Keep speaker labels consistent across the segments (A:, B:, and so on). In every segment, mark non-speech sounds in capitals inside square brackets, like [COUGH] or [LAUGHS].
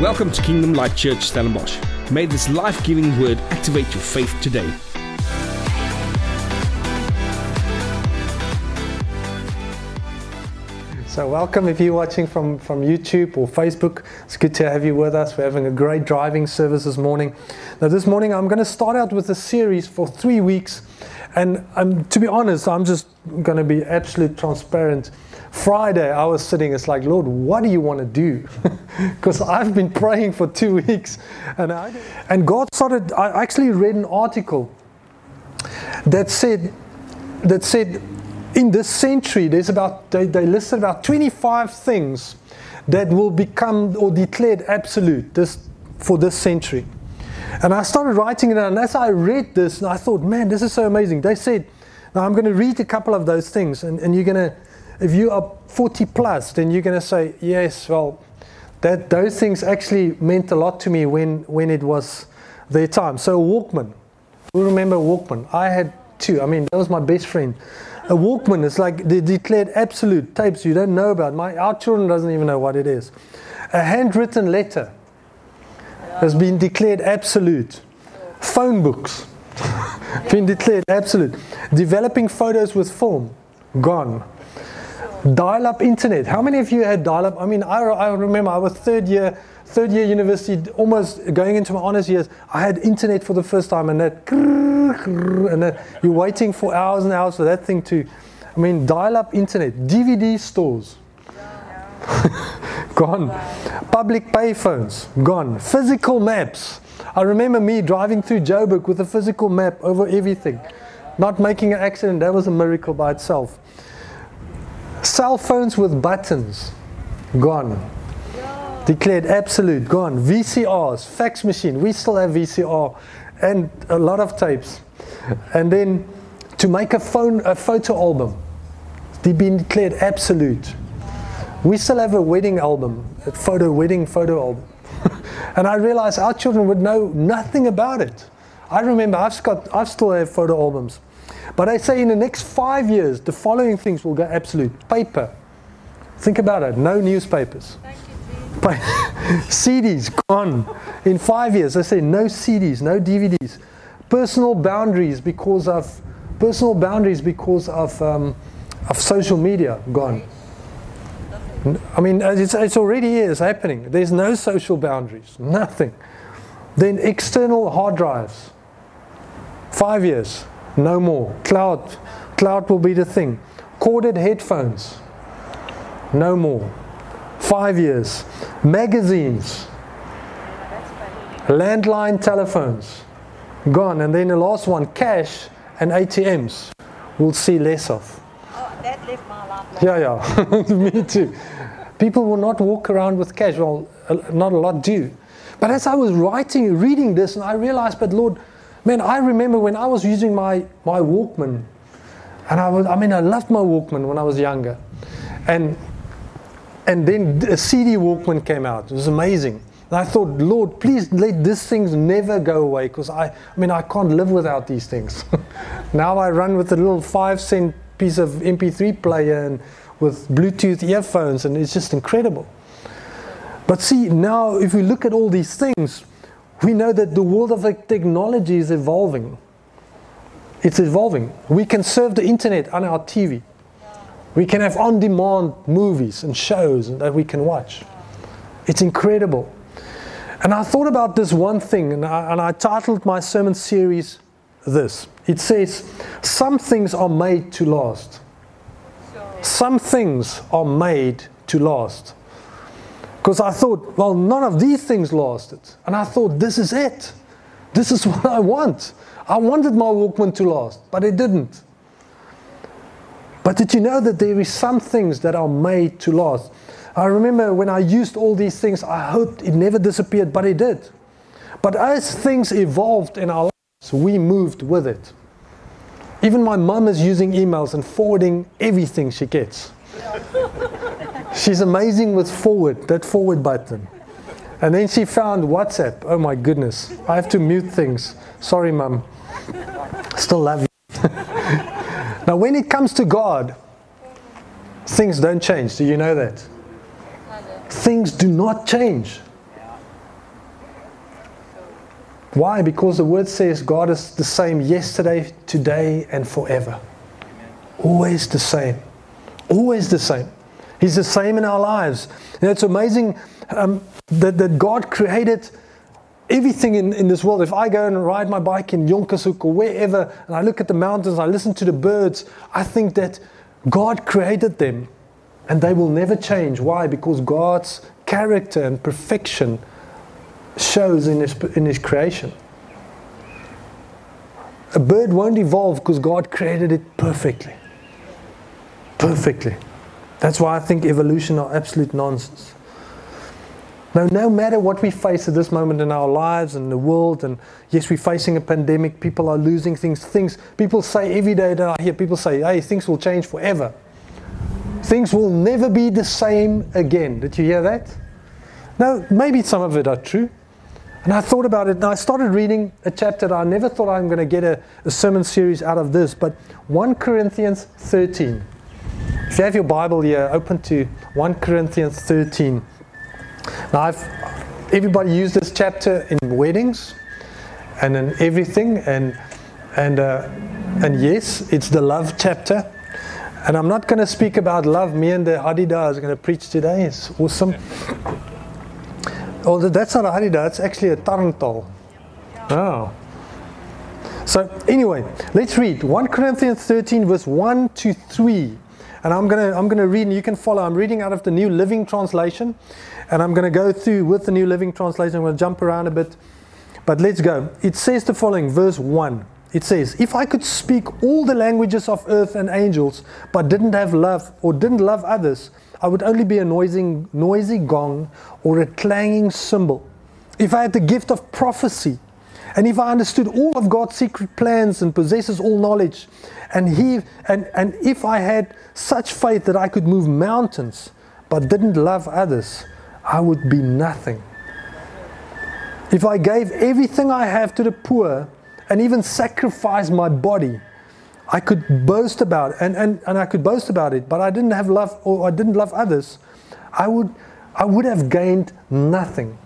A: Welcome to Kingdom Light Church Stellenbosch. May this life-giving word activate your faith today.
B: So, welcome if you're watching from, from YouTube or Facebook. It's good to have you with us. We're having a great driving service this morning. Now, this morning I'm going to start out with a series for three weeks. And um, to be honest, I'm just going to be absolute transparent. Friday, I was sitting, it's like, Lord, what do you want to do? [LAUGHS] Because I've been praying for two [LAUGHS] weeks. And, I, and God started, I actually read an article that said, that said, in this century, there's about they, they listed about 25 things that will become or declared absolute this for this century. And I started writing it. And as I read this, I thought, man, this is so amazing. They said, now I'm going to read a couple of those things, and, and you're going to, if you are 40 plus, then you're going to say, yes, well, that those things actually meant a lot to me when when it was their time. So Walkman, who remember Walkman? I had two. I mean, that was my best friend a Walkman is like they declared absolute tapes you don't know about. My our children doesn't even know what it is. A handwritten letter has been declared absolute. Phone books [LAUGHS] been declared absolute. Developing photos with film gone. Dial-up internet. How many of you had dial-up? I mean, I, I remember I was third year third year university, almost going into my honors years, I had internet for the first time, and that, [LAUGHS] and that you're waiting for hours and hours for that thing to, I mean, dial-up internet, DVD stores, [LAUGHS] gone, public payphones, gone, physical maps. I remember me driving through Joburg with a physical map over everything, not making an accident. That was a miracle by itself. Cell phones with buttons, gone declared absolute, gone. VCRs, fax machine, we still have VCR and a lot of tapes. And then to make a phone a photo album, they've been declared absolute. We still have a wedding album, a photo wedding photo album. [LAUGHS] and I realized our children would know nothing about it. I remember I've got I still have photo albums. But I say in the next five years, the following things will go absolute. Paper. Think about it, no newspapers. [LAUGHS] CDs gone in five years. I say no CDs, no DVDs. Personal boundaries because of personal boundaries because of um, of social media gone. I mean, it's, it's already is happening. There's no social boundaries, nothing. Then external hard drives. Five years, no more. Cloud, cloud will be the thing. Corded headphones, no more five years. Magazines, landline telephones, gone. And then the last one, cash and ATMs, we'll see less of.
C: Oh, that left my life.
B: Yeah, yeah, [LAUGHS] me too. People will not walk around with cash. Well, not a lot do. But as I was writing, reading this, and I realized, but Lord, man, I remember when I was using my, my Walkman, and I was, I mean, I loved my Walkman when I was younger. And and then a CD Walkman came out. It was amazing. And I thought, Lord, please let these things never go away because I, I mean, I can't live without these things. [LAUGHS] now I run with a little five cent piece of MP3 player and with Bluetooth earphones, and it's just incredible. But see, now if we look at all these things, we know that the world of technology is evolving. It's evolving. We can serve the internet on our TV. We can have on demand movies and shows that we can watch. It's incredible. And I thought about this one thing, and I, and I titled my sermon series this. It says, Some things are made to last. Some things are made to last. Because I thought, well, none of these things lasted. And I thought, this is it. This is [LAUGHS] what I want. I wanted my Walkman to last, but it didn't. But did you know that there is some things that are made to last? I remember when I used all these things, I hoped it never disappeared, but it did. But as things evolved in our lives, we moved with it. Even my mum is using emails and forwarding everything she gets. [LAUGHS] She's amazing with forward, that forward button. And then she found WhatsApp. Oh my goodness. I have to mute things. Sorry, mum. Still love you. [LAUGHS] Now, when it comes to God, things don't change. Do you know that? Things do not change. Why? Because the word says God is the same yesterday, today, and forever. Always the same. Always the same. He's the same in our lives. And it's amazing um, that, that God created everything in, in this world. If I go and ride my bike in Jonkershoek or wherever, and I look at the mountains, I listen to the birds, I think that God created them and they will never change. Why? Because God's character and perfection shows in his, in his creation. A bird won't evolve because God created it perfectly. Perfectly. That's why I think evolution are absolute nonsense. Now, no matter what we face at this moment in our lives and the world, and yes, we're facing a pandemic, people are losing things. Things people say every day that I hear people say, hey, things will change forever. Things will never be the same again. Did you hear that? Now, maybe some of it are true. And I thought about it, and I started reading a chapter that I never thought I'm going to get a, a sermon series out of this, but 1 Corinthians 13. If you have your Bible here, open to 1 Corinthians 13. Now, I've, everybody used this chapter in weddings and in everything, and and uh, and yes, it's the love chapter. And I'm not going to speak about love. Me and the Hadeda is going to preach today. It's awesome. Oh, that's not a Hadeda. It's actually a Tarantal. Oh. So anyway, let's read 1 Corinthians 13, verse 1 to 3. And I'm going to I'm going to read, and you can follow. I'm reading out of the New Living Translation. And I'm going to go through with the New Living Translation. I'm going to jump around a bit. But let's go. It says the following, verse 1. It says, If I could speak all the languages of earth and angels, but didn't have love or didn't love others, I would only be a noisy, noisy gong or a clanging cymbal. If I had the gift of prophecy, and if I understood all of God's secret plans and possesses all knowledge, and he and, and if I had such faith that I could move mountains, but didn't love others, I would be nothing. If I gave everything I have to the poor and even sacrificed my body, I could boast about it, and, and, and I could boast about it, but I didn't have love or I didn't love others, I would I would have gained nothing.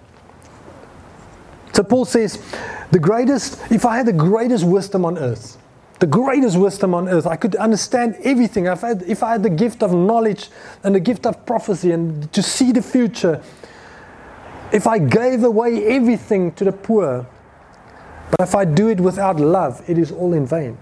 B: So Paul says, the greatest, if I had the greatest wisdom on earth, the greatest wisdom on earth. I could understand everything. If I, had, if I had the gift of knowledge and the gift of prophecy and to see the future, if I gave away everything to the poor, but if I do it without love, it is all in vain.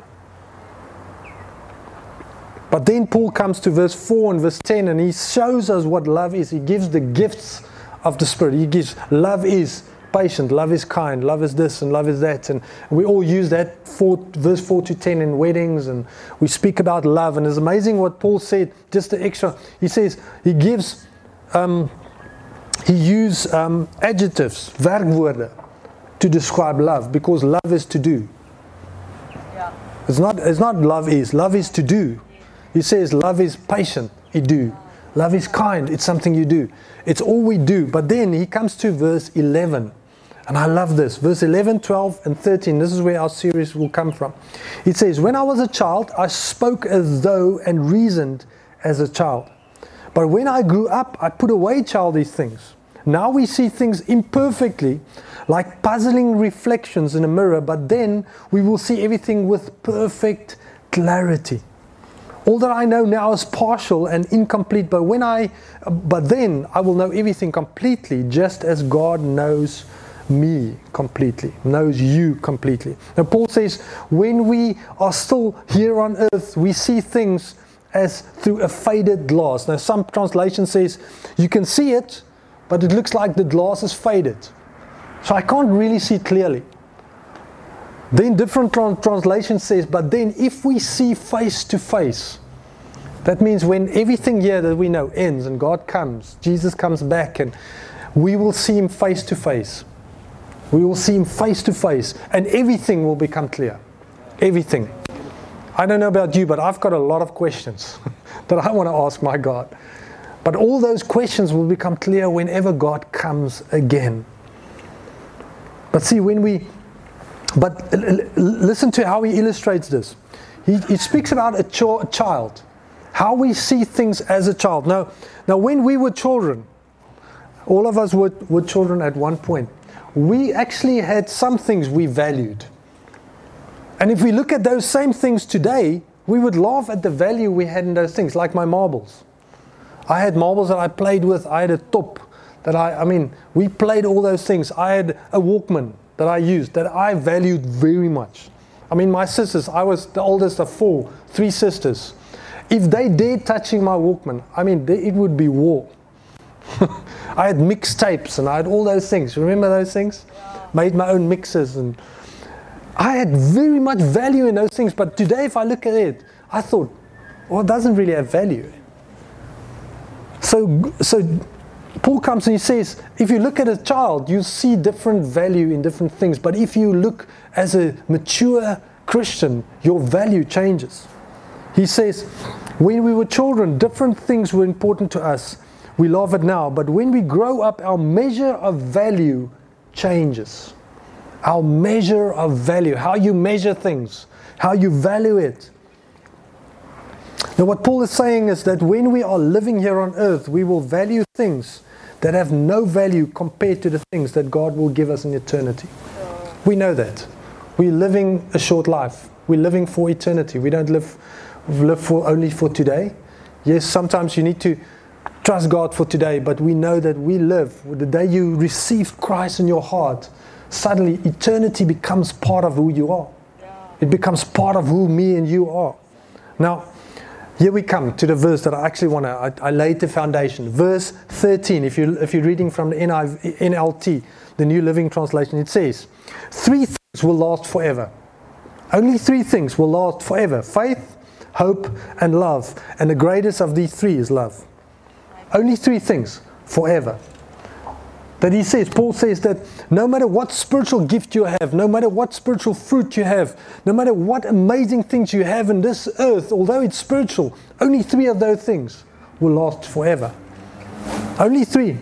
B: But then Paul comes to verse 4 and verse 10 and he shows us what love is. He gives the gifts of the Spirit. He gives love is patient, love is kind, love is this, and love is that. And we all use that four, verse 4 to 10 in weddings, and we speak about love. And it's amazing what Paul said, just the extra. He says, he gives, um, he uses um, adjectives, werkwoorden, to describe love, because love is to do.
C: Yeah.
B: It's not, it's not love is, love is to do. He says love is patient, he do. Love is kind, it's something you do. It's all we do. But then he comes to verse 11. And I love this. Verse 11, 12, and 13. This is where our series will come from. It says, When I was a child, I spoke as though and reasoned as a child. But when I grew up, I put away childish things. Now we see things imperfectly, like puzzling reflections in a mirror, but then we will see everything with perfect clarity. All that I know now is partial and incomplete, but when I but then I will know everything completely, just as God knows me completely, knows you completely. Now, Paul says, when we are still here on earth, we see things as through a faded glass. Now, some translation says you can see it, but it looks like the glass is faded. So I can't really see clearly. Then different translation says, but then if we see face to face, that means when everything here that we know ends and God comes, Jesus comes back, and we will see Him face to face. We will see Him face to face, and everything will become clear. Everything. I don't know about you, but I've got a lot of questions [LAUGHS] that I want to ask my God. But all those questions will become clear whenever God comes again. But see, when we, but listen to how he illustrates this. He, he speaks about a, ch- a child, how we see things as a child. Now, now, when we were children, all of us were, were children at one point. We actually had some things we valued. And if we look at those same things today, we would laugh at the value we had in those things, like my marbles. I had marbles that I played with, I had a top that I, I mean, we played all those things. I had a Walkman that I used that I valued very much. I mean, my sisters, I was the oldest of four, three sisters. If they dared touching my Walkman, I mean, they, it would be war. [LAUGHS] I had mixtapes and I had all those things. You remember those things? Yeah. Made my own mixes and I had very much value in those things. But today, if I look at it, I thought, well, it doesn't really have value. So, so Paul comes and he says, if you look at a child, you see different value in different things. But if you look as a mature Christian, your value changes. He says, when we were children, different things were important to us. We love it now. But when we grow up, our measure of value changes. Our measure of value, how you measure things, how you value it. Now, what Paul is saying is that when we are living here on earth, we will value things that have no value compared to the things that God will give us in eternity. We know that. We're living a short life. We're living for eternity. We don't live, live for only for today. Yes, sometimes you need to trust God for today, but we know that we live. The day you receive Christ in your heart, suddenly eternity becomes part of who you are. It becomes part of who me and you are. Now, here we come to the verse that I actually want to, I, I, laid the foundation. Verse 13, if, you, if you're reading from the NIV, NLT, the New Living Translation, it says, Three things will last forever. Only three things will last forever faith, hope, and love. And the greatest of these three is love. Only three things forever that he says, Paul says that no matter what spiritual gift you have, no matter what spiritual fruit you have, no matter what amazing things you have in this earth, although it's spiritual, only three of those things will last forever. Only three.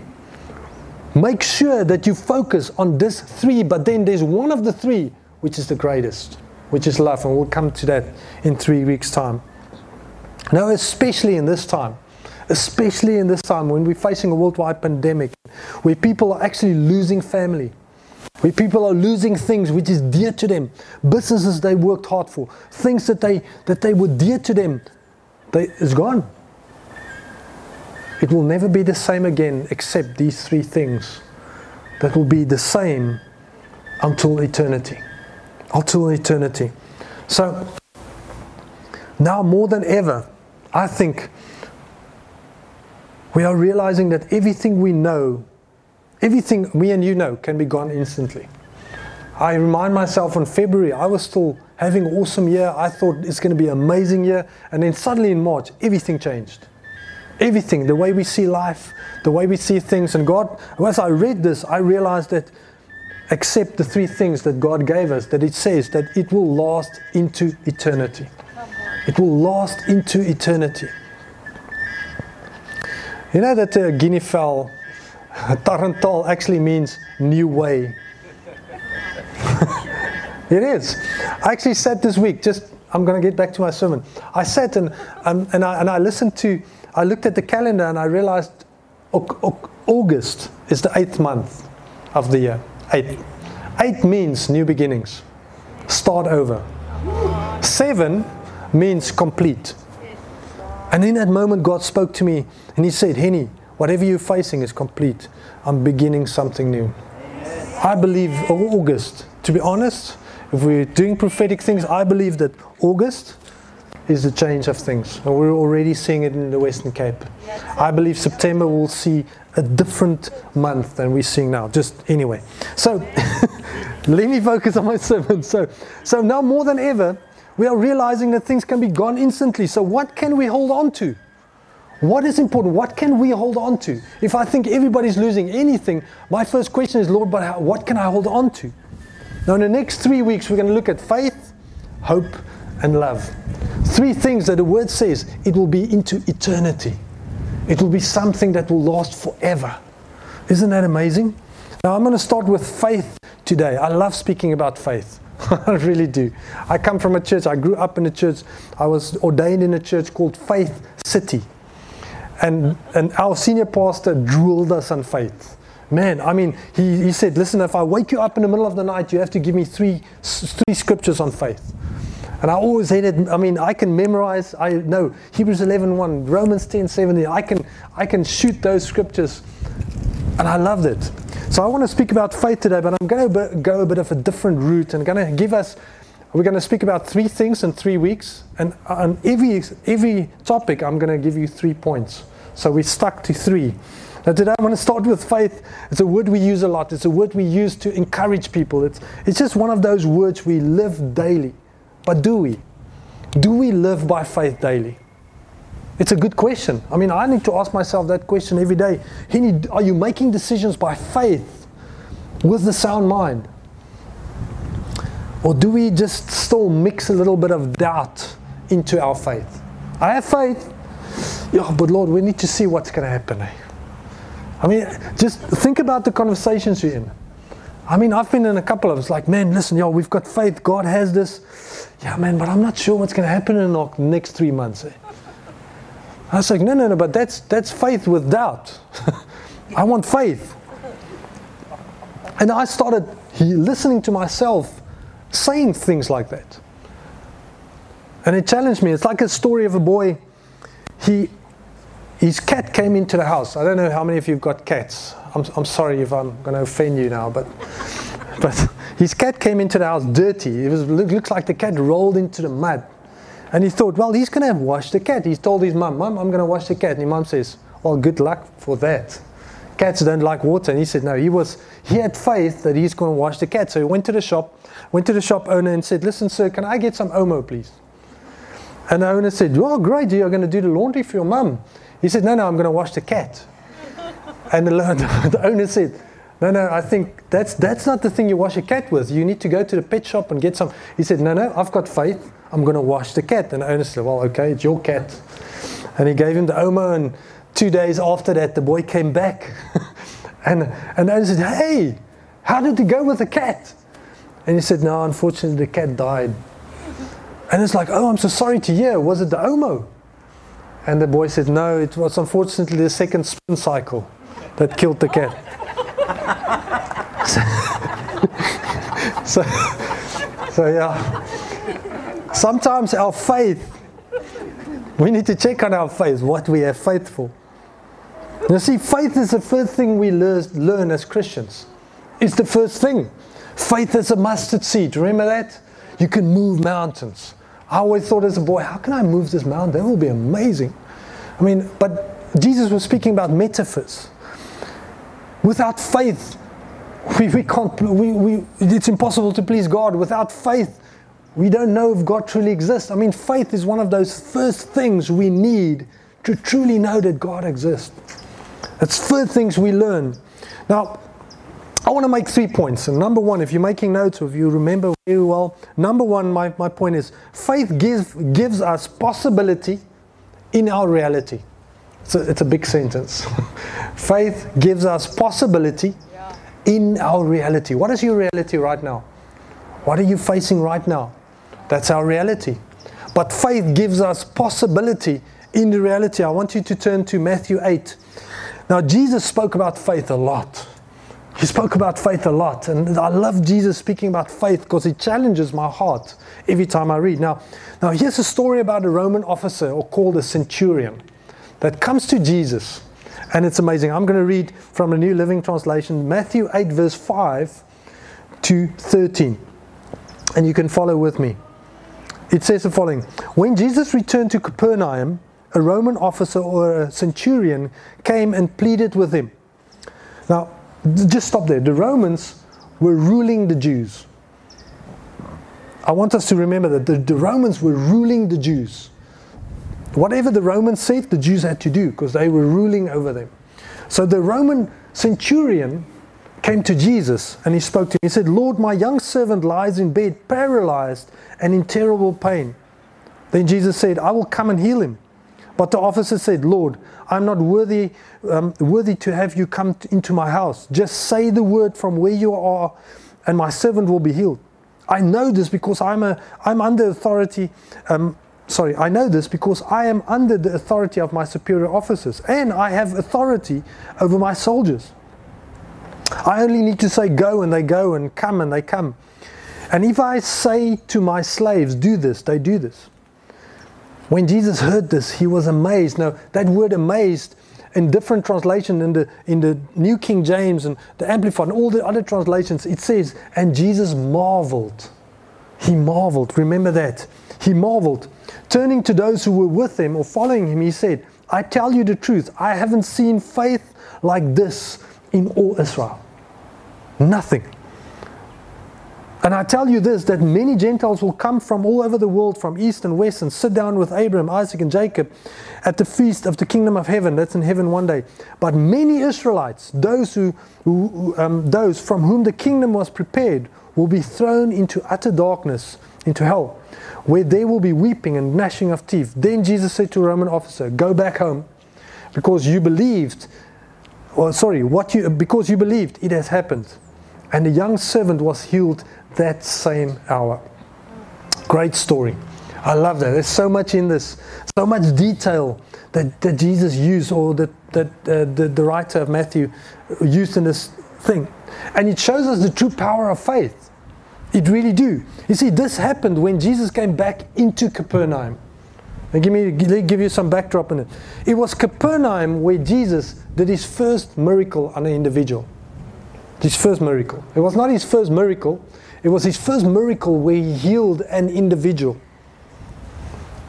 B: Make sure that you focus on this three, but then there's one of the three which is the greatest, which is love, and we'll come to that in three weeks' time. Now, especially in this time, especially in this time when we're facing a worldwide pandemic, where people are actually losing family, where people are losing things which is dear to them, businesses they worked hard for, things that they that they were dear to them, they is gone. It will never be the same again except these three things that will be the same until eternity. Until eternity. So now more than ever, I think we are realizing that everything we know, everything me and you know, can be gone instantly. I remind myself in February, I was still having an awesome year. I thought it's going to be an amazing year. And then suddenly in March, everything changed. Everything, the way we see life, the way we see things. And God, as I read this, I realized that except the three things that God gave us, that it says that it will last into eternity. It will last into eternity. You know that uh, guinea fowl, [LAUGHS] tarantal, actually means new way. [LAUGHS] it is. I actually said this week, just I'm going to get back to my sermon. I sat and, um, and, I, and I listened to, I looked at the calendar and I realized August is the eighth month of the year. Eight. Eight means new beginnings, start over. Seven means complete. And in that moment, God spoke to me and He said, Henny, whatever you're facing is complete. I'm beginning something new. I believe August, to be honest, if we're doing prophetic things, I believe that August is the change of things. And we're already seeing it in the Western Cape. I believe September will see a different month than we're seeing now. Just anyway. So [LAUGHS] let me focus on my sermon. So, so now more than ever, we are realizing that things can be gone instantly. So, what can we hold on to? What is important? What can we hold on to? If I think everybody's losing anything, my first question is, Lord, but how, what can I hold on to? Now, in the next three weeks, we're going to look at faith, hope, and love. Three things that the word says it will be into eternity. It will be something that will last forever. Isn't that amazing? Now, I'm going to start with faith today. I love speaking about faith. [LAUGHS] I really do. I come from a church, I grew up in a church, I was ordained in a church called Faith City. And, and our senior pastor drilled us on faith. Man, I mean, he, he said, listen, if I wake you up in the middle of the night, you have to give me three, three scriptures on faith. And I always hated, I mean, I can memorize, I know Hebrews 11 1, Romans 10 17. I can, I can shoot those scriptures. And I loved it. So I want to speak about faith today, but I'm going to go a bit of a different route and I'm going to give us, we're going to speak about three things in three weeks. And on every, every topic, I'm going to give you three points. So we stuck to three. Now, today I want to start with faith. It's a word we use a lot. It's a word we use to encourage people. It's, it's just one of those words we live daily. But do we? Do we live by faith daily? It's a good question. I mean, I need to ask myself that question every day. Are you making decisions by faith with the sound mind? Or do we just still mix a little bit of doubt into our faith? I have faith. Yeah, but Lord, we need to see what's going to happen. Eh? I mean, just think about the conversations you're in. I mean, I've been in a couple of it's like, man, listen, yo, we've got faith. God has this. Yeah, man, but I'm not sure what's going to happen in the next three months. Eh? I was like, no, no, no, but that's that's faith with doubt. [LAUGHS] I want faith. And I started listening to myself saying things like that. And it challenged me. It's like a story of a boy. He his cat came into the house. I don't know how many of you've got cats. I'm, I'm sorry if I'm going to offend you now, but [LAUGHS] but his cat came into the house dirty. It was looks like the cat rolled into the mud, and he thought, well, he's going to wash the cat. He told his mum, "Mum, I'm going to wash the cat." And his mum says, "Well, good luck for that." Cats don't like water, and he said, "No." He was he had faith that he's going to wash the cat, so he went to the shop, went to the shop owner, and said, "Listen, sir, can I get some Omo, please?" And the owner said, "Well, great. You're going to do the laundry for your mum." He said, No, no, I'm going to wash the cat. And the, [LAUGHS] the owner said, No, no, I think that's, that's not the thing you wash a cat with. You need to go to the pet shop and get some. He said, No, no, I've got faith. I'm going to wash the cat. And owner said, Well, okay, it's your cat. And he gave him the Omo. And two days after that, the boy came back. [LAUGHS] and, and owner said, Hey, how did it go with the cat? And he said, No, unfortunately, the cat died. And it's like, Oh, I'm so sorry to hear. Was it the Omo? And the boy said, No, it was unfortunately the second spin cycle that killed the cat. So, [LAUGHS] so, so, yeah. Sometimes our faith, we need to check on our faith, what we have faith for. You see, faith is the first thing we learn as Christians. It's the first thing. Faith is a mustard seed. Remember that? You can move mountains. I always thought as a boy, how can I move this mountain? That will be amazing. I mean, but Jesus was speaking about metaphors. Without faith, we, we can't, we, we, it's impossible to please God. Without faith, we don't know if God truly exists. I mean, faith is one of those first things we need to truly know that God exists. It's first things we learn. Now, I want to make three points. And number one, if you're making notes or if you remember very well, number one, my, my point is faith gives, gives us possibility in our reality. So it's a big sentence. [LAUGHS] faith gives us possibility. In our reality. What is your reality right now? What are you facing right now? That's our reality. But faith gives us possibility in the reality. I want you to turn to Matthew 8. Now, Jesus spoke about faith a lot. He spoke about faith a lot, and I love Jesus speaking about faith because it challenges my heart every time I read. Now, now here's a story about a Roman officer or called a centurion that comes to Jesus, and it's amazing. I'm going to read from the New Living Translation, Matthew 8, verse 5 to 13, and you can follow with me. It says the following When Jesus returned to Capernaum, a Roman officer or a centurion came and pleaded with him. Now, just stop there. The Romans were ruling the Jews. I want us to remember that the, the Romans were ruling the Jews. Whatever the Romans said, the Jews had to do because they were ruling over them. So the Roman centurion came to Jesus and he spoke to him. He said, Lord, my young servant lies in bed, paralyzed and in terrible pain. Then Jesus said, I will come and heal him. But the officer said, Lord, I'm not worthy, um, worthy to have you come into my house. Just say the word from where you are, and my servant will be healed. I know this because I'm, a, I'm under authority. Um, sorry, I know this because I am under the authority of my superior officers, and I have authority over my soldiers. I only need to say go and they go and come and they come. And if I say to my slaves, do this, they do this. When Jesus heard this, he was amazed. Now, that word amazed in different translations, in the, in the New King James and the Amplified and all the other translations, it says, and Jesus marveled. He marveled. Remember that. He marveled. Turning to those who were with him or following him, he said, I tell you the truth, I haven't seen faith like this in all Israel. Nothing. And I tell you this that many Gentiles will come from all over the world, from east and west, and sit down with Abraham, Isaac, and Jacob at the feast of the kingdom of heaven. That's in heaven one day. But many Israelites, those, who, who um, those from whom the kingdom was prepared, will be thrown into utter darkness, into hell, where there will be weeping and gnashing of teeth. Then Jesus said to a Roman officer, Go back home, because you believed, or sorry, what you because you believed, it has happened. And the young servant was healed that same hour. Great story. I love that. There's so much in this, so much detail that, that Jesus used, or that, that uh, the, the writer of Matthew used in this thing. And it shows us the true power of faith. It really do. You see, this happened when Jesus came back into Capernaum. And give me give you some backdrop in it. It was Capernaum where Jesus did his first miracle on an individual. His first miracle. It was not his first miracle, it was his first miracle where he healed an individual.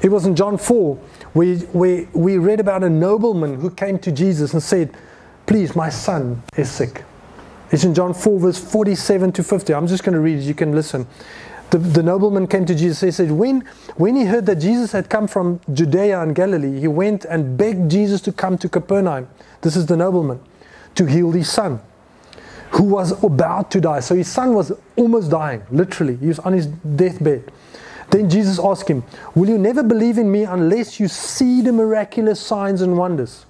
B: It was in John 4 where, where we read about a nobleman who came to Jesus and said, Please, my son is sick. It's in John 4, verse 47 to 50. I'm just going to read it, you can listen. The, the nobleman came to Jesus. He said, when, when he heard that Jesus had come from Judea and Galilee, he went and begged Jesus to come to Capernaum. This is the nobleman, to heal his son who was about to die. So his son was almost dying, literally. He was on his deathbed. Then Jesus asked him, Will you never believe in me unless you see the miraculous signs and wonders?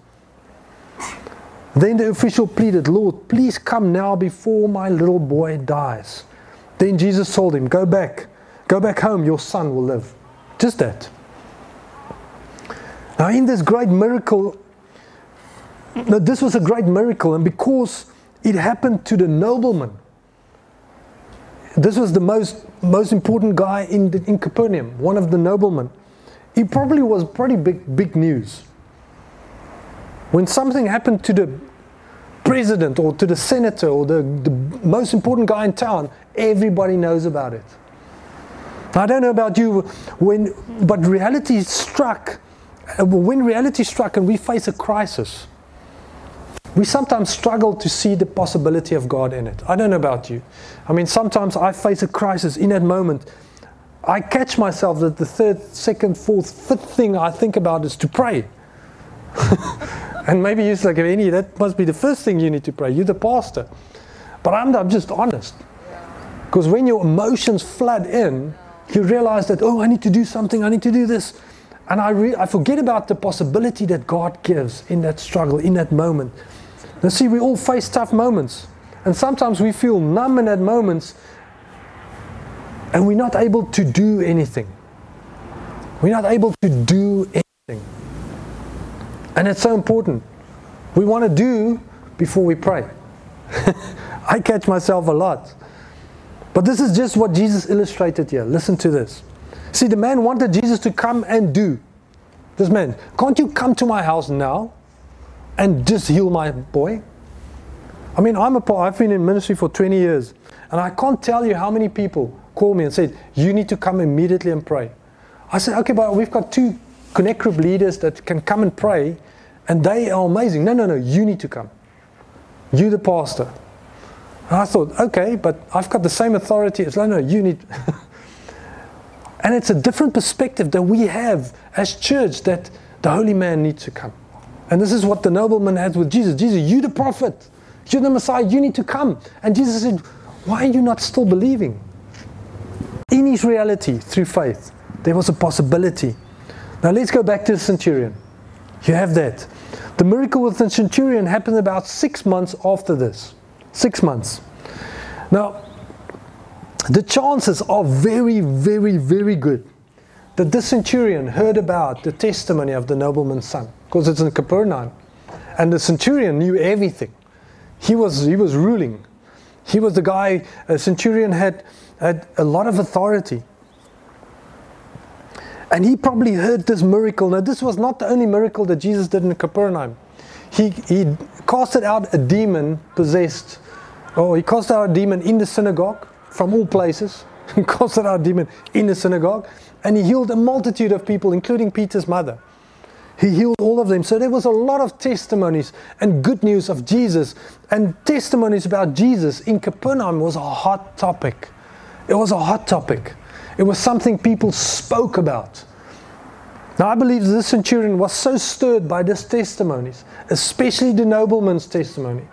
B: Then the official pleaded, Lord, please come now before my little boy dies. Then Jesus told him, Go back, go back home, your son will live. Just that. Now, in this great miracle, now this was a great miracle, and because it happened to the nobleman. This was the most, most important guy in, the, in Capernaum, one of the noblemen. He probably was pretty big, big news. When something happened to the president or to the senator or the, the most important guy in town, everybody knows about it. I don't know about you, when, but reality struck, uh, when reality struck and we face a crisis, we sometimes struggle to see the possibility of God in it. I don't know about you. I mean, sometimes I face a crisis in that moment. I catch myself that the third, second, fourth, fifth thing I think about is to pray. [LAUGHS] and maybe you're like, any, that must be the first thing you need to pray. You're the pastor. But I'm, I'm just honest. Because when your emotions flood in, you realize that, oh, I need to do something, I need to do this. And I, re- I forget about the possibility that God gives in that struggle, in that moment. Now, see, we all face tough moments. And sometimes we feel numb in that moments and we're not able to do anything. We're not able to do anything. And it's so important. We want to do before we pray. [LAUGHS] I catch myself a lot. But this is just what Jesus illustrated here. Listen to this. See, the man wanted Jesus to come and do. This man, can't you come to my house now? and just heal my boy? I mean, I'm a I've been in ministry for 20 years, and I can't tell you how many people call me and said, You need to come immediately and pray. I said, Okay, but we've got two Connect Group leaders that can come and pray, and they are amazing. No, no, no, you need to come. You, the pastor. And I thought, okay, but I've got the same authority as no, no, you need. [LAUGHS] and it's a different perspective that we have as church that the holy man needs to come. And this is what the nobleman had with Jesus. Jesus, you the prophet. You're the Messiah. You need to come. And Jesus said, Why are you not still believing? In his reality, through faith, there was a possibility. Now let's go back to the centurion. You have that. The miracle with the centurion happened about six months after this. Six months. Now, the chances are very, very, very good that this centurion heard about the testimony of the nobleman's son because it's in Capernaum. And the centurion knew everything. he was, he was ruling. He was the guy, a centurion had, had a lot of authority. And he probably heard this miracle. Now, this was not the only miracle that Jesus did in Capernaum. He, he casted out a demon possessed, or he cast out a demon in the synagogue from all places. [LAUGHS] He casted out a demon in the synagogue. And he healed a multitude of people, including Peter's mother. He healed all of them. So there was a lot of testimonies and good news of Jesus. And testimonies about Jesus in Capernaum was a hot topic. It was a hot topic. It was something people spoke about. Now, I believe this centurion was so stirred by these testimonies, especially the nobleman's testimony,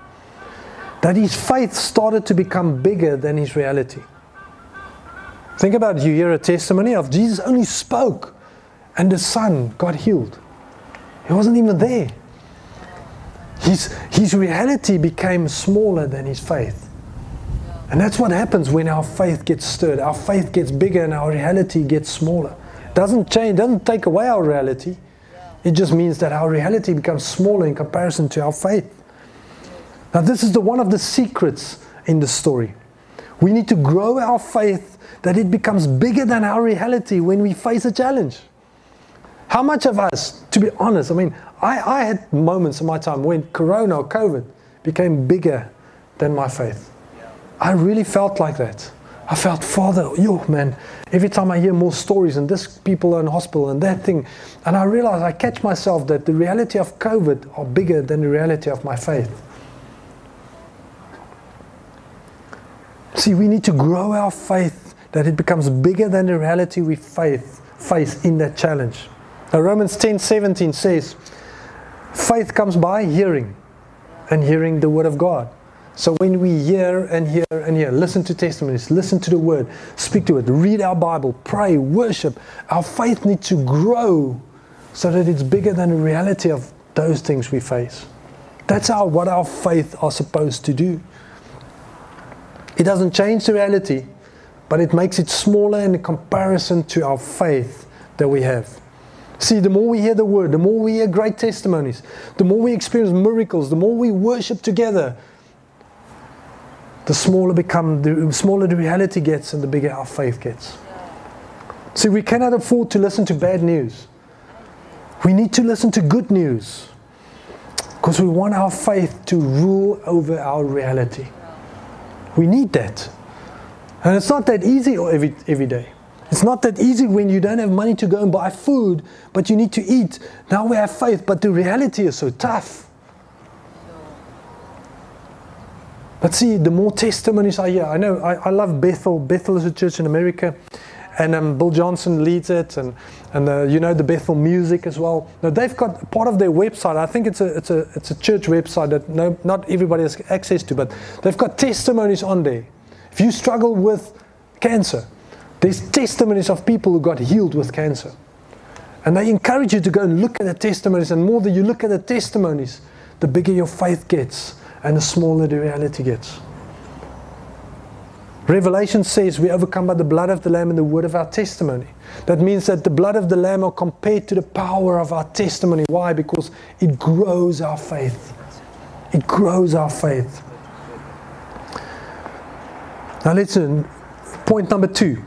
B: that his faith started to become bigger than his reality. Think about it. You hear a testimony of Jesus only spoke, and the son got healed. He wasn't even there. His, his reality became smaller than his faith. And that's what happens when our faith gets stirred. Our faith gets bigger and our reality gets smaller. Doesn't change, doesn't take away our reality. It just means that our reality becomes smaller in comparison to our faith. Now, this is the one of the secrets in the story. We need to grow our faith that it becomes bigger than our reality when we face a challenge. How much of us, to be honest, I mean, I, I had moments in my time when Corona or COVID became bigger than my faith. I really felt like that. I felt, Father, yo, man, every time I hear more stories and this people are in hospital and that thing, and I realize I catch myself that the reality of COVID are bigger than the reality of my faith. See, we need to grow our faith that it becomes bigger than the reality we faith, face in that challenge. Now, Romans 10 17 says, faith comes by hearing, and hearing the word of God. So when we hear and hear and hear, listen to testimonies, listen to the word, speak to it, read our Bible, pray, worship, our faith needs to grow so that it's bigger than the reality of those things we face. That's our, what our faith are supposed to do. It doesn't change the reality, but it makes it smaller in comparison to our faith that we have. See, the more we hear the word, the more we hear great testimonies, the more we experience miracles, the more we worship together, the smaller become the smaller the reality gets and the bigger our faith gets. See, we cannot afford to listen to bad news. We need to listen to good news because we want our faith to rule over our reality. We need that. And it's not that easy every, every day. It's not that easy when you don't have money to go and buy food, but you need to eat. Now we have faith, but the reality is so tough. But see, the more testimonies I hear, I know I, I love Bethel. Bethel is a church in America, and um, Bill Johnson leads it, and and uh, you know the Bethel music as well. Now they've got part of their website. I think it's a it's a it's a church website that no not everybody has access to, but they've got testimonies on there. If you struggle with cancer, there's testimonies of people who got healed with cancer. And they encourage you to go and look at the testimonies, and more that you look at the testimonies, the bigger your faith gets and the smaller the reality gets. Revelation says we overcome by the blood of the Lamb and the word of our testimony. That means that the blood of the Lamb are compared to the power of our testimony. Why? Because it grows our faith. It grows our faith. Now, listen, point number two.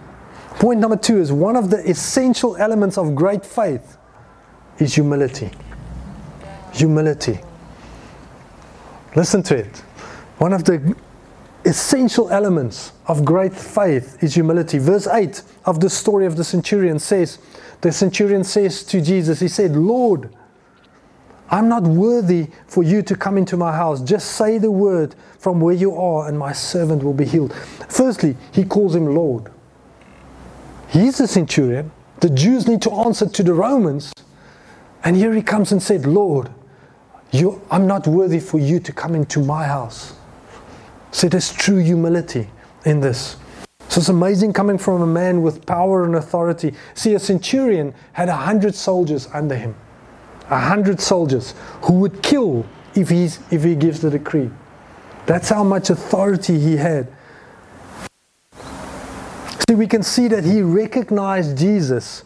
B: Point number two is one of the essential elements of great faith is humility. Humility. Listen to it. One of the essential elements of great faith is humility. Verse 8 of the story of the centurion says, The centurion says to Jesus, He said, Lord, I'm not worthy for you to come into my house. Just say the word from where you are, and my servant will be healed. Firstly, he calls him Lord. He's a centurion. The Jews need to answer to the Romans. And here he comes and said, Lord, you, I'm not worthy for you to come into my house. So there's true humility in this. So it's amazing coming from a man with power and authority. See, a centurion had a hundred soldiers under him, a hundred soldiers who would kill if, he's, if he gives the decree. That's how much authority he had. See, we can see that he recognized Jesus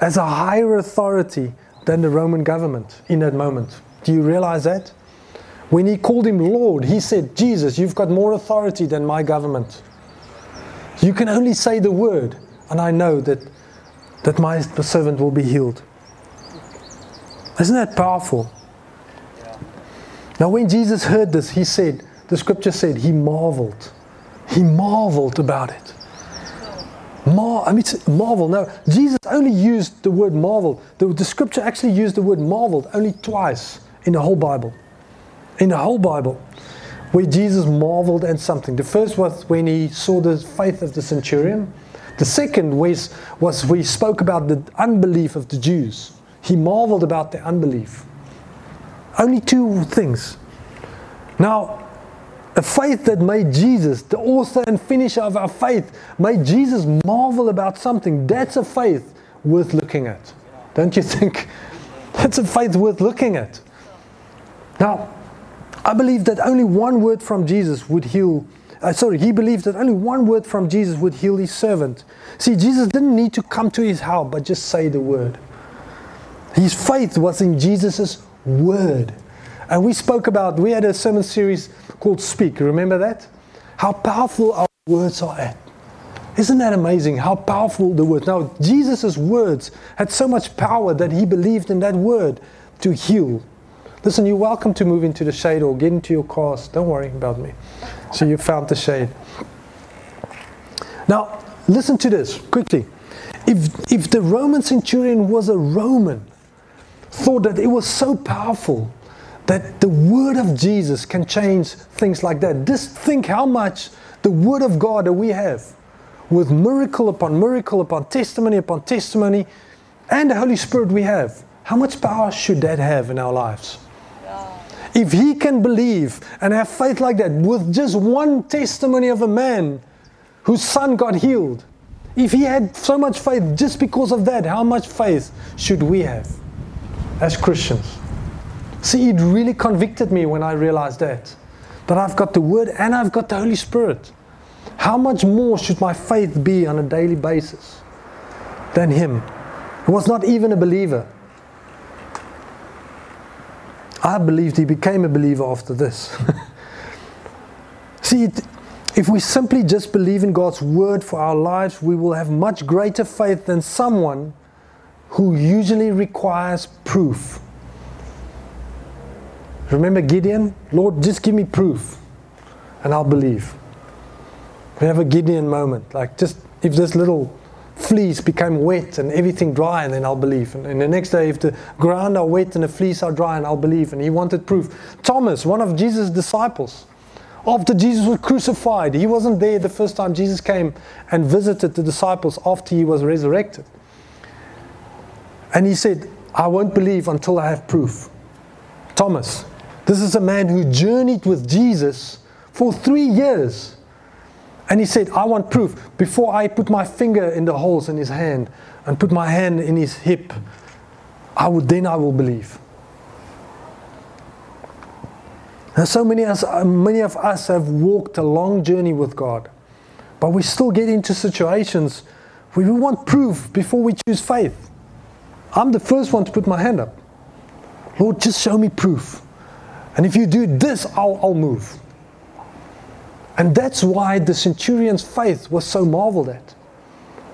B: as a higher authority than the Roman government in that moment. Do you realize that? When he called him Lord, he said, Jesus, you've got more authority than my government. You can only say the word, and I know that, that my servant will be healed. Isn't that powerful? Now, when Jesus heard this, he said, the scripture said, he marveled. He marveled about it. Mar- I mean, marvel. No, Jesus only used the word marvel. The, the scripture actually used the word marveled only twice in the whole Bible. In the whole Bible, where Jesus marveled at something. The first was when he saw the faith of the centurion. The second was, was we spoke about the unbelief of the Jews. He marveled about their unbelief. Only two things. Now, a faith that made Jesus, the author and finisher of our faith, made Jesus marvel about something. That's a faith worth looking at. Don't you think? [LAUGHS] That's a faith worth looking at. Now, I believe that only one word from Jesus would heal. Uh, sorry, he believed that only one word from Jesus would heal his servant. See, Jesus didn't need to come to his house, but just say the word. His faith was in Jesus' word. And we spoke about, we had a sermon series called Speak. Remember that? How powerful our words are at. Isn't that amazing how powerful the words? Now, Jesus' words had so much power that he believed in that word to heal. Listen, you're welcome to move into the shade or get into your cars. Don't worry about me. So you found the shade. Now, listen to this quickly. If, if the Roman centurion was a Roman, thought that it was so powerful that the word of Jesus can change things like that. Just think how much the word of God that we have, with miracle upon miracle upon testimony upon testimony, and the Holy Spirit we have, how much power should that have in our lives? If he can believe and have faith like that with just one testimony of a man whose son got healed, if he had so much faith just because of that, how much faith should we have as Christians? See, it really convicted me when I realized that. That I've got the Word and I've got the Holy Spirit. How much more should my faith be on a daily basis than him, who was not even a believer? I believed he became a believer after this. [LAUGHS] See, if we simply just believe in God's word for our lives, we will have much greater faith than someone who usually requires proof. Remember Gideon? Lord, just give me proof and I'll believe. We have a Gideon moment. Like, just if this little fleece became wet and everything dry, and then I'll believe. And, and the next day, if the ground are wet and the fleece are dry, and I'll believe. And he wanted proof. Thomas, one of Jesus' disciples, after Jesus was crucified, he wasn't there the first time Jesus came and visited the disciples after he was resurrected. And he said, I won't believe until I have proof. Thomas, this is a man who journeyed with Jesus for three years. And he said, I want proof. Before I put my finger in the holes in his hand and put my hand in his hip, I would, then I will believe. And so many, us, many of us have walked a long journey with God, but we still get into situations where we want proof before we choose faith. I'm the first one to put my hand up. Lord, just show me proof. And if you do this, I'll, I'll move. And that's why the centurion's faith was so marveled at.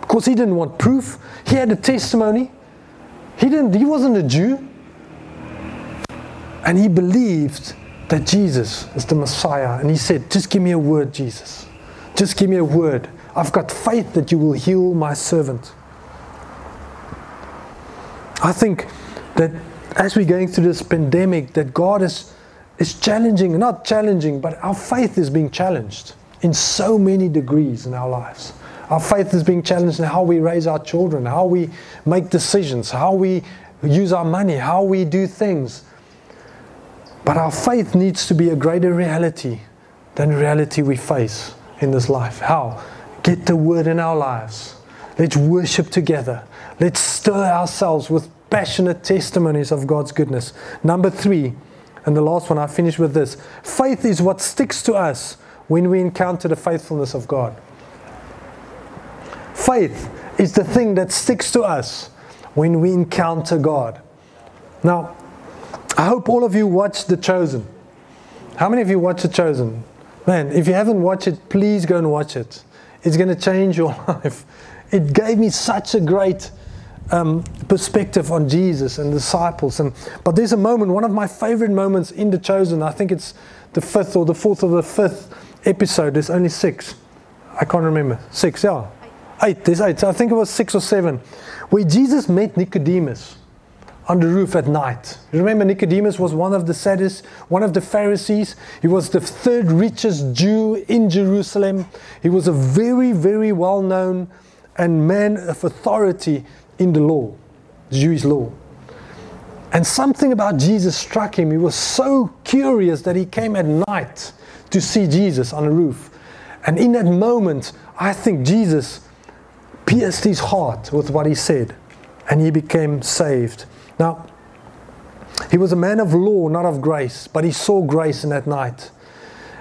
B: Because he didn't want proof. He had a testimony. He didn't he wasn't a Jew. And he believed that Jesus is the Messiah. And he said, Just give me a word, Jesus. Just give me a word. I've got faith that you will heal my servant. I think that as we're going through this pandemic, that God is is challenging, not challenging, but our faith is being challenged in so many degrees in our lives. Our faith is being challenged in how we raise our children, how we make decisions, how we use our money, how we do things. But our faith needs to be a greater reality than reality we face in this life. How? Get the word in our lives. Let's worship together. Let's stir ourselves with passionate testimonies of God's goodness. Number three, and the last one, I finish with this faith is what sticks to us when we encounter the faithfulness of God. Faith is the thing that sticks to us when we encounter God. Now, I hope all of you watched The Chosen. How many of you watch The Chosen? Man, if you haven't watched it, please go and watch it. It's going to change your [LAUGHS] life. It gave me such a great um, perspective on Jesus and disciples. And but there's a moment, one of my favorite moments in The Chosen. I think it's the fifth or the fourth or the fifth episode. There's only six. I can't remember. Six, yeah. Eight. There's eight. So I think it was six or seven, where Jesus met Nicodemus on the roof at night. Remember Nicodemus was one of the saddest, one of the Pharisees. He was the third richest Jew in Jerusalem. He was a very, very well known and man of authority in the law, Jewish law. And something about Jesus struck him. He was so curious that he came at night to see Jesus on the roof. And in that moment, I think Jesus pierced his heart with what he said, and he became saved. Now, he was a man of law, not of grace, but he saw grace in that night.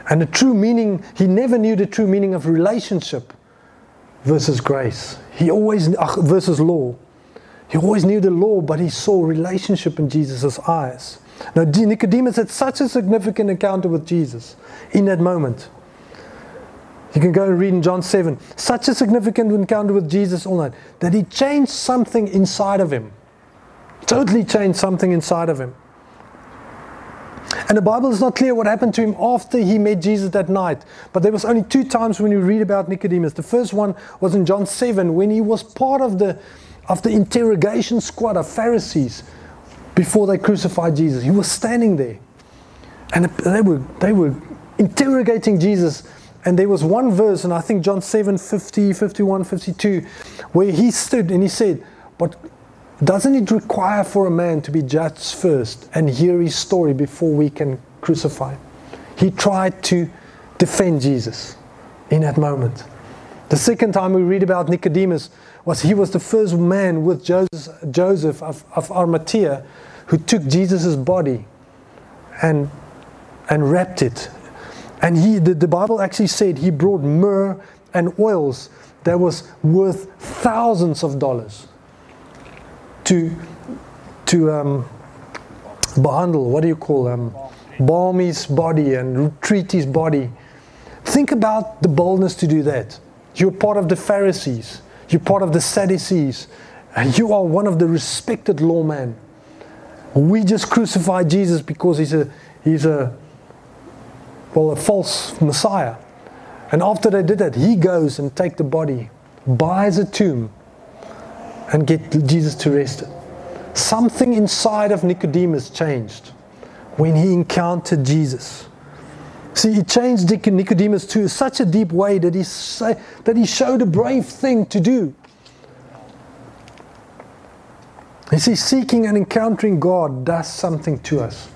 B: And the true meaning, he never knew the true meaning of relationship versus grace. He always, uh, versus law. He always knew the law, but he saw relationship in Jesus' eyes. Now, Nicodemus had such a significant encounter with Jesus in that moment. You can go and read in John 7. Such a significant encounter with Jesus all night that he changed something inside of him. Totally changed something inside of him. And the Bible is not clear what happened to him after he met Jesus that night. But there was only two times when you read about Nicodemus. The first one was in John 7 when he was part of the, of the interrogation squad of Pharisees before they crucified Jesus. He was standing there. And they were, they were interrogating Jesus. And there was one verse, and I think John 7 50, 51, 52, where he stood and he said, But doesn't it require for a man to be judged first and hear his story before we can crucify him? He tried to defend Jesus in that moment. The second time we read about Nicodemus was he was the first man with Joseph, of, of Arimathea who took Jesus' body and, and wrapped it. And he, the, the Bible actually said he brought myrrh and oils that was worth thousands of dollars to to um, behandle, what do you call them? Balm his body and treat his body. Think about the boldness to do that. You're part of the Pharisees, you're part of the Sadducees, and you are one of the respected lawmen. We just crucified Jesus because he's a he's a well a false Messiah. And after they did that, he goes and take the body, buys a tomb, and get Jesus to rest it. Something inside of Nicodemus changed when he encountered Jesus. See, he changed Nicodemus to such a deep way that he, say, that he showed a brave thing to do. You see, seeking and encountering God does something to us.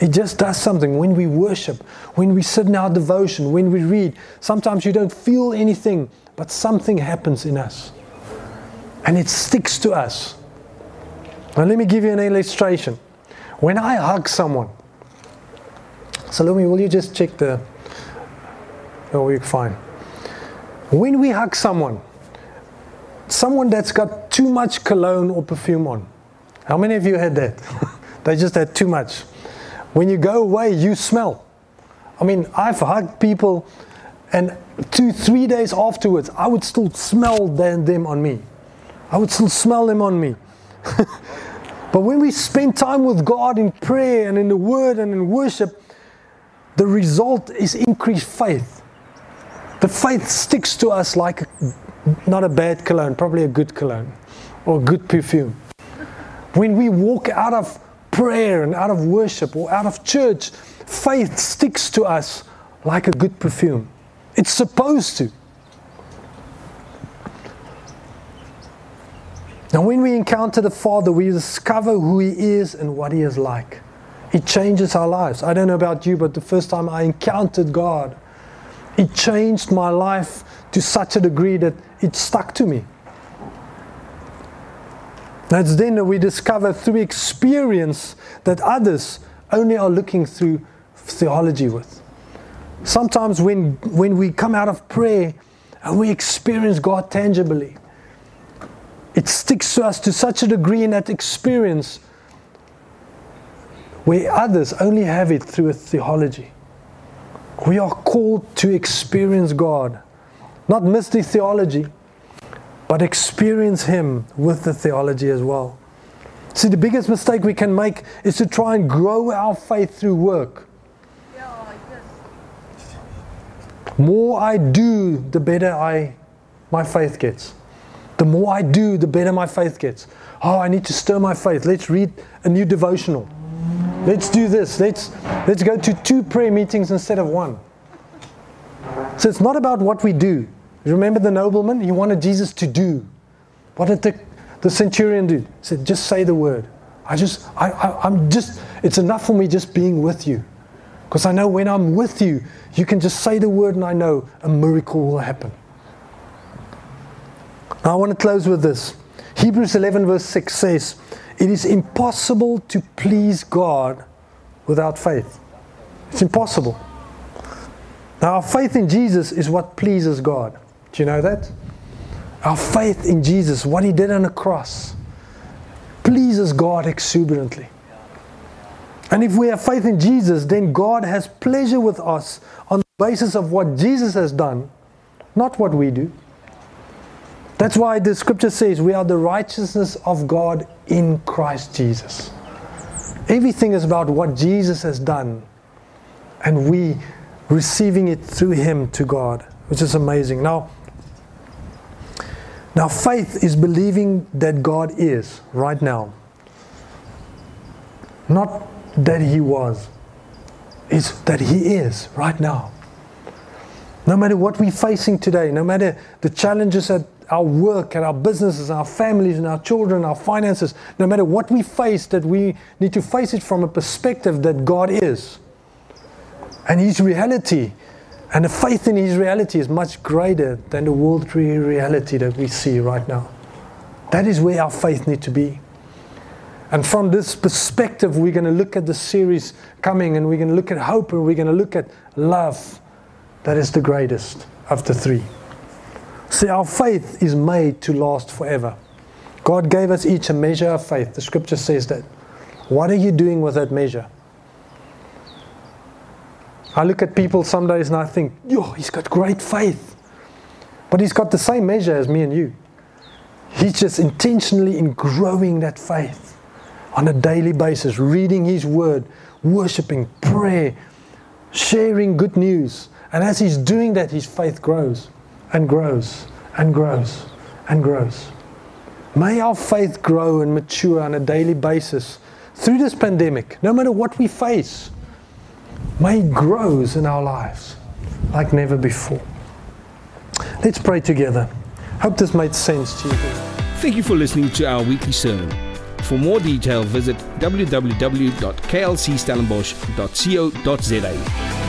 B: It just does something when we worship, when we sit in our devotion, when we read. Sometimes you don't feel anything, but something happens in us and it sticks to us. Now, let me give you an illustration. When I hug someone, Salome, will you just check the. Oh, you're fine. When we hug someone, someone that's got too much cologne or perfume on, how many of you had that? [LAUGHS] they just had too much. When you go away, you smell. I mean, I've hugged people, and two, three days afterwards, I would still smell them on me. I would still smell them on me. [LAUGHS] but when we spend time with God in prayer and in the Word and in worship, the result is increased faith. The faith sticks to us like not a bad cologne, probably a good cologne or good perfume. When we walk out of prayer and out of worship or out of church, faith sticks to us like a good perfume. It's supposed to. Now, when we encounter the Father, we discover who He is and what He is like. It changes our lives. I don't know about you, but the first time I encountered God, it changed my life to such a degree that it stuck to me. That's then that we discover through experience that others only are looking through theology with. Sometimes when, when we come out of prayer and we experience God tangibly, it sticks to us to such a degree in that experience. Where others only have it through a theology. We are called to experience God, not the theology, but experience Him with the theology as well. See, the biggest mistake we can make is to try and grow our faith through work. More I do, the better I my faith gets. The more I do, the better my faith gets. Oh, I need to stir my faith. Let's read a new devotional. Let's do this. Let's let's go to two prayer meetings instead of one. So it's not about what we do. Remember the nobleman? He wanted Jesus to do. What did the, the centurion do? He said, just say the word. I just, I, I, I'm just, it's enough for me just being with you. Because I know when I'm with you, you can just say the word and I know a miracle will happen. I want to close with this. Hebrews 11, verse 6 says, It is impossible to please God without faith. It's impossible. Now, our faith in Jesus is what pleases God. Do you know that? Our faith in Jesus, what He did on the cross, pleases God exuberantly. And if we have faith in Jesus, then God has pleasure with us on the basis of what Jesus has done, not what we do. That's why the scripture says we are the righteousness of God in Christ Jesus. Everything is about what Jesus has done, and we receiving it through Him to God, which is amazing. Now, now faith is believing that God is right now, not that He was. It's that He is right now. No matter what we're facing today, no matter the challenges at our work, and our businesses, our families, and our children, our finances, no matter what we face, that we need to face it from a perspective that God is. And His reality and the faith in His reality is much greater than the worldly reality that we see right now. That is where our faith needs to be. And from this perspective, we're going to look at the series coming and we're going to look at hope and we're going to look at love. That is the greatest of the three. See, our faith is made to last forever. God gave us each a measure of faith. The scripture says that. What are you doing with that measure? I look at people some days and I think, yo, he's got great faith. But he's got the same measure as me and you. He's just intentionally in growing that faith on a daily basis, reading his word, worshiping, prayer, sharing good news. And as he's doing that, his faith grows and grows and grows and grows. May our faith grow and mature on a daily basis through this pandemic, no matter what we face. May it grows in our lives like never before. Let's pray together. Hope this made sense to you.
A: Thank you for listening to our weekly sermon. For more detail, visit www.klcstellenbosch.co.za.